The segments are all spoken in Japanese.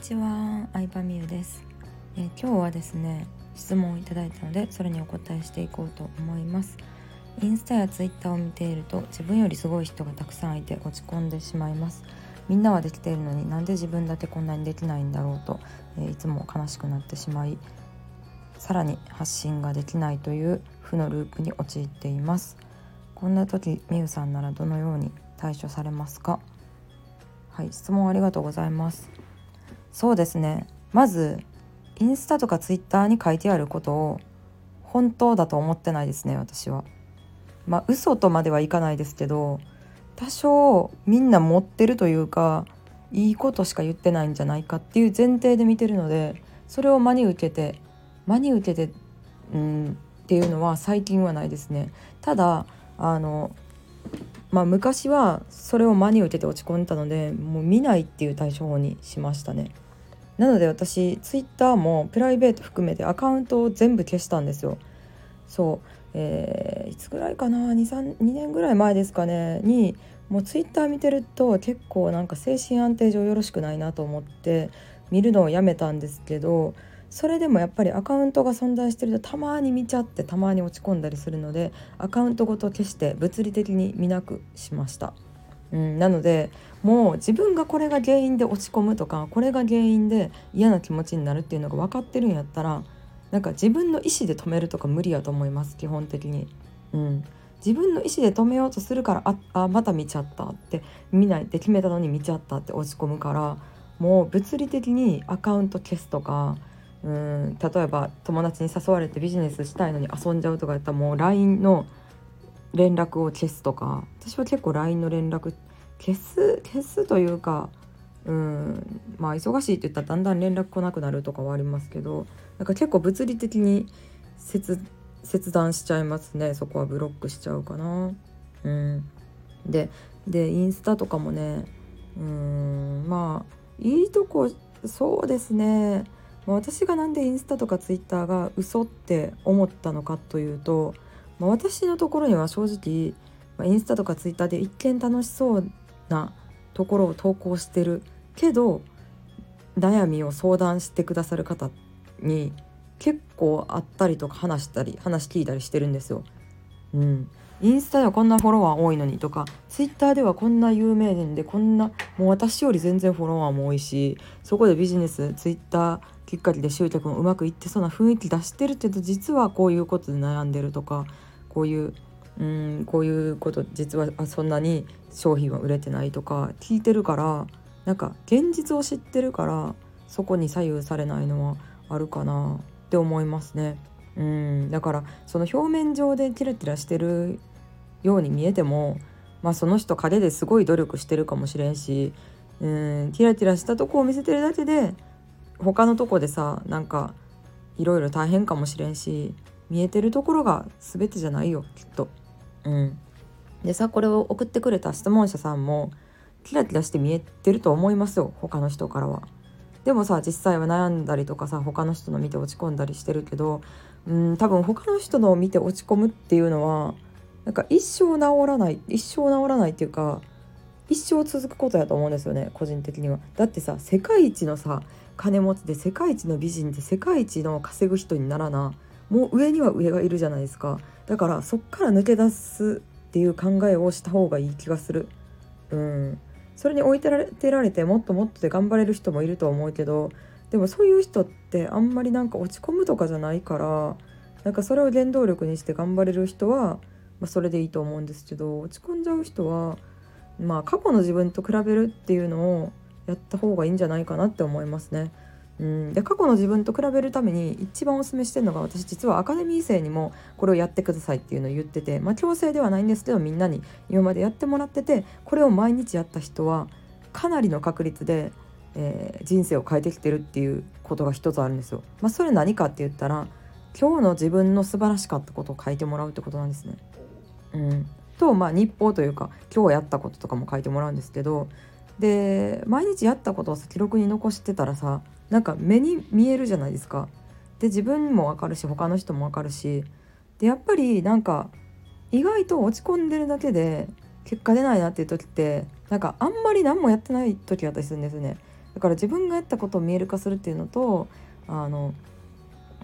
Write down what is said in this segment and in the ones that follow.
ちは、相葉美優です、えー、今日はですね、質問をいただいたので、それにお答えしていこうと思います。インスタやツイッターを見ていると、自分よりすごい人がたくさんいて落ち込んでしまいます。みんなはできているのになんで自分だけこんなにできないんだろうと、えー、いつも悲しくなってしまい、さらに発信ができないという負のループに陥っています。こんな時、みゆさんならどのように対処されますか？はい、質問ありがとうございます。そうですねまずインスタとかツイッターに書いてあることを本当だと思ってないですね私は。まあ嘘とまではいかないですけど多少みんな持ってるというかいいことしか言ってないんじゃないかっていう前提で見てるのでそれを真に受けて真に受けてうんっていうのは最近はないですね。ただあのまあ昔はそれを真に受けて落ち込んだのでもう見ないっていう対処法にしましたね。なので私ツイッターもプライベート含めてアカウントを全部消したんですよ。そう、えー、いつぐらいかな？2, 2年ぐらい前ですかね？にもうツイッター見てると結構なんか精神安定上よろしくないなと思って見るのをやめたんですけどそれでもやっぱりアカウントが存在してるとたまに見ちゃってたまに落ち込んだりするのでアカウントごと消して物理的に見なくしました。うん、なのでもう自分がこれが原因で落ち込むとかこれが原因で嫌な気持ちになるっていうのが分かってるんやったらなんか自分の意思で止めるとか無理やと思います基本的に。うん、自分の意思で止めようとするからああまた見ちゃったって見ないって決めたのに見ちゃったって落ち込むからもう物理的にアカウント消すとかうん例えば友達に誘われてビジネスしたいのに遊んじゃうとかやったらもう LINE の連絡を消すとか。私は結構 LINE の連絡消す消すというかうんまあ忙しいって言ったらだんだん連絡来なくなるとかはありますけどなんか結構物理的に切切断しちゃいますね。そこはブロックしちゃうかな。うん、ででインスタとかもねうんまあいいとこそうですね。私がなんでインスタとかツイッターが嘘って思ったのかというとまあ、私のところには正直、まあ、インスタとかツイッターで一見楽しそうなところを投稿してるけど悩みを相談してくださる方に結構会ったりとか話したり話聞いたりしてるんですよ。うん、インスタではこんなフォロワー多いのにとかツイッターではこんな有名人でこんなもう私より全然フォロワーも多いしそこでビジネスツイッターきっかけで集客もうまくいってそうな雰囲気出してるけど実はこういうことで悩んでるとかこういううんこういうこと実はそんなに商品は売れてないとか聞いてるからなんか現実を知ってるからそこに左右されないのはあるかなって思いますね。うんだからその表面上でキラキラしてるように見えても、まあ、その人陰ですごい努力してるかもしれんしうんキラキラしたとこを見せてるだけで他のとこでさなんかいろいろ大変かもしれんし見えてるところが全てじゃないよきっと。うん、でさこれを送ってくれた質問者さんもキラキラして見えてると思いますよ他の人からは。でもさ実際は悩んだりとかさ他の人の見て落ち込んだりしてるけどうん多分他の人のを見て落ち込むっていうのはなんか一生治らない一生治らないっていうか一生続くことやと思うんですよね個人的には。だってさ世界一のさ金持ちで世界一の美人で世界一の稼ぐ人にならな。もう上には上がいるじゃないですか。だからそっから抜け出すっていう考えをした方がいい気がする。うん。それに置いてられてられてもっともっとで頑張れる人もいると思うけど。でもそういう人ってあんまりなんか落ち込むとかじゃないから。なんかそれを原動力にして頑張れる人は、まあ、それでいいと思うんですけど。落ち込んじゃう人はまあ過去の自分と比べるっていうのをやった方がいいんじゃないかなって思いますね。うん、で過去の自分と比べるために一番おすすめしてるのが私実はアカデミー生にもこれをやってくださいっていうのを言っててまあ強制ではないんですけどみんなに今までやってもらっててこれを毎日やった人はかなりの確率で、えー、人生を変えてきてるっていうことが一つあるんですよ。まあ、それ何かって言ったら今日の自分の素晴らしかったことを書いてもらうってことなんですね。うん、とまあ日報というか今日やったこととかも書いてもらうんですけどで毎日やったことを記録に残してたらさなんか目に見えるじゃないですか。で自分もわかるし他の人もわかるしでやっぱりなんか意外と落ち込んでるだけで結果出ないなっていう時ってなんかあんまり何もやってない時だったりするんですね。だから自分がやったことを見える化するっていうのとあの、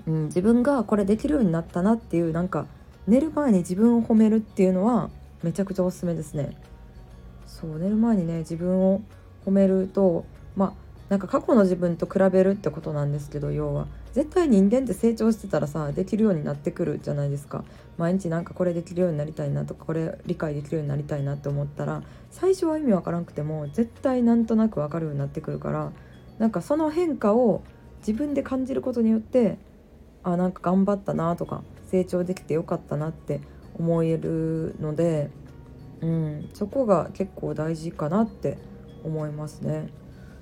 うん、自分がこれできるようになったなっていうなんか寝る前に自分を褒めるっていうのはめちゃくちゃおすすめですね。そう寝る前にね自分を褒めるとまあなんか過去の自分と比べるってことなんですけど要は。絶対人間って成長してたらさできるようになってくるじゃないですか。毎日なんかこれできるようになりたいなとかこれ理解できるようになりたいなって思ったら最初は意味わからなくても絶対なんとなく分かるようになってくるからなんかその変化を自分で感じることによってあなんか頑張ったなとか成長できてよかったなって思えるので、うん、そこが結構大事かなって思いますね。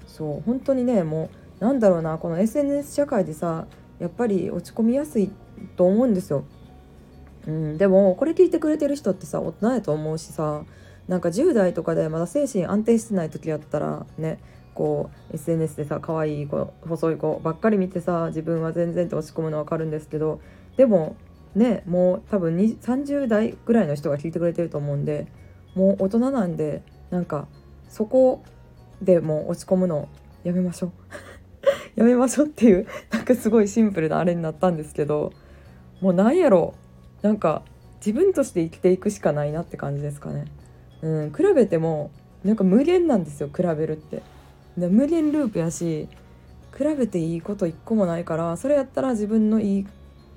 そう本当にねもうなんだろうなこの SNS 社会でさやっぱり落ち込みやすいと思うんですよ。うん、でもこれ聞いてくれてる人ってさ大人やと思うしさなんか10代とかでまだ精神安定してない時やったらねこう SNS でさ可愛い子細い子ばっかり見てさ自分は全然って落ち込むの分かるんですけどでもねもう多分30代ぐらいの人が聞いてくれてると思うんでもう大人なんでなんかそこでもう落ち込むのやめましょう やめましょうっていうなんかすごいシンプルなあれになったんですけどもうなんやろなんか自分として生きていくしかないなって感じですかね。うん、比べてもなんか無限なんですよ比べるって。で無限ループやし比べていいこと一個もないからそれやったら自分のいい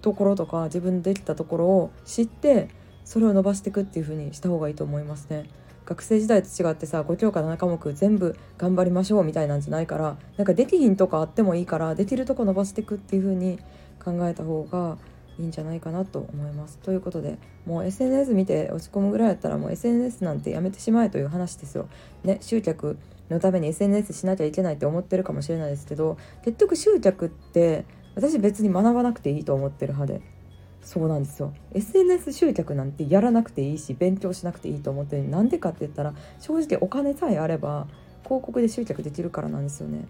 ところとか自分できたところを知ってそれを伸ばしていくっていう風にした方がいいと思いますね。学生時代と違ってさ5教科7科目全部頑張りましょうみたいなんじゃないからなんかできひんとかあってもいいからできるとこ伸ばしていくっていう風に考えた方がいいんじゃないかなと思います。ということでもう SNS 見て落ち込むぐらいだったらもう SNS なんてやめてしまえという話ですよ。ね集客のために SNS しなきゃいけないって思ってるかもしれないですけど結局集客って私別に学ばなくていいと思ってる派でそうなんですよ。SNS 集客なんてやらなくていいし勉強しなくていいと思ってる。なんでかって言ったら正直お金さえあれば広告で集客できるからなんですよね。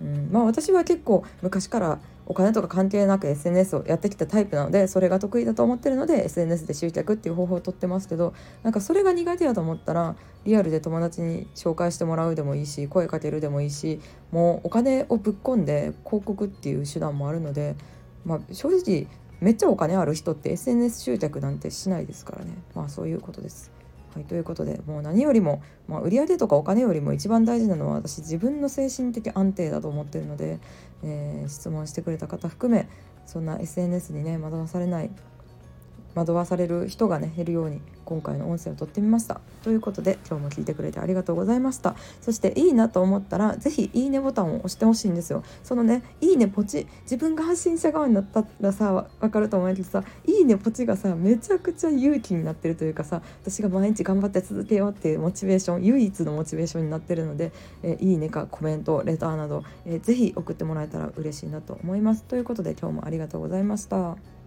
うん、まあ私は結構昔からお金とか関係なく SNS をやってきたタイプなのでそれが得意だと思ってるので SNS で集客っていう方法をとってますけどなんかそれが苦手だと思ったらリアルで友達に紹介してもらうでもいいし声かけるでもいいしもうお金をぶっ込んで広告っていう手段もあるので、まあ、正直めっちゃお金ある人って SNS 集客なんてしないですからねまあそういうことです。はい、ということでもう何よりも、まあ、売上とかお金よりも一番大事なのは私自分の精神的安定だと思ってるので、えー、質問してくれた方含めそんな SNS にね惑わされない惑わされる人がね減るように今回の音声を撮ってみました。ということで今日も聞いてくれてありがとうございました。そしていいなと思ったら是非いいねボタンを押してほしいんですよ。そのねいいねポチ自分が発信者側になったらさ分かると思うんけどさいいねポチがさめちゃくちゃ勇気になってるというかさ私が毎日頑張って続けようっていうモチベーション唯一のモチベーションになってるので、えいいねかコメントレターなど、えー、ぜ送ってもらえたら嬉しいなと思います。ということで今日もありがとうございました。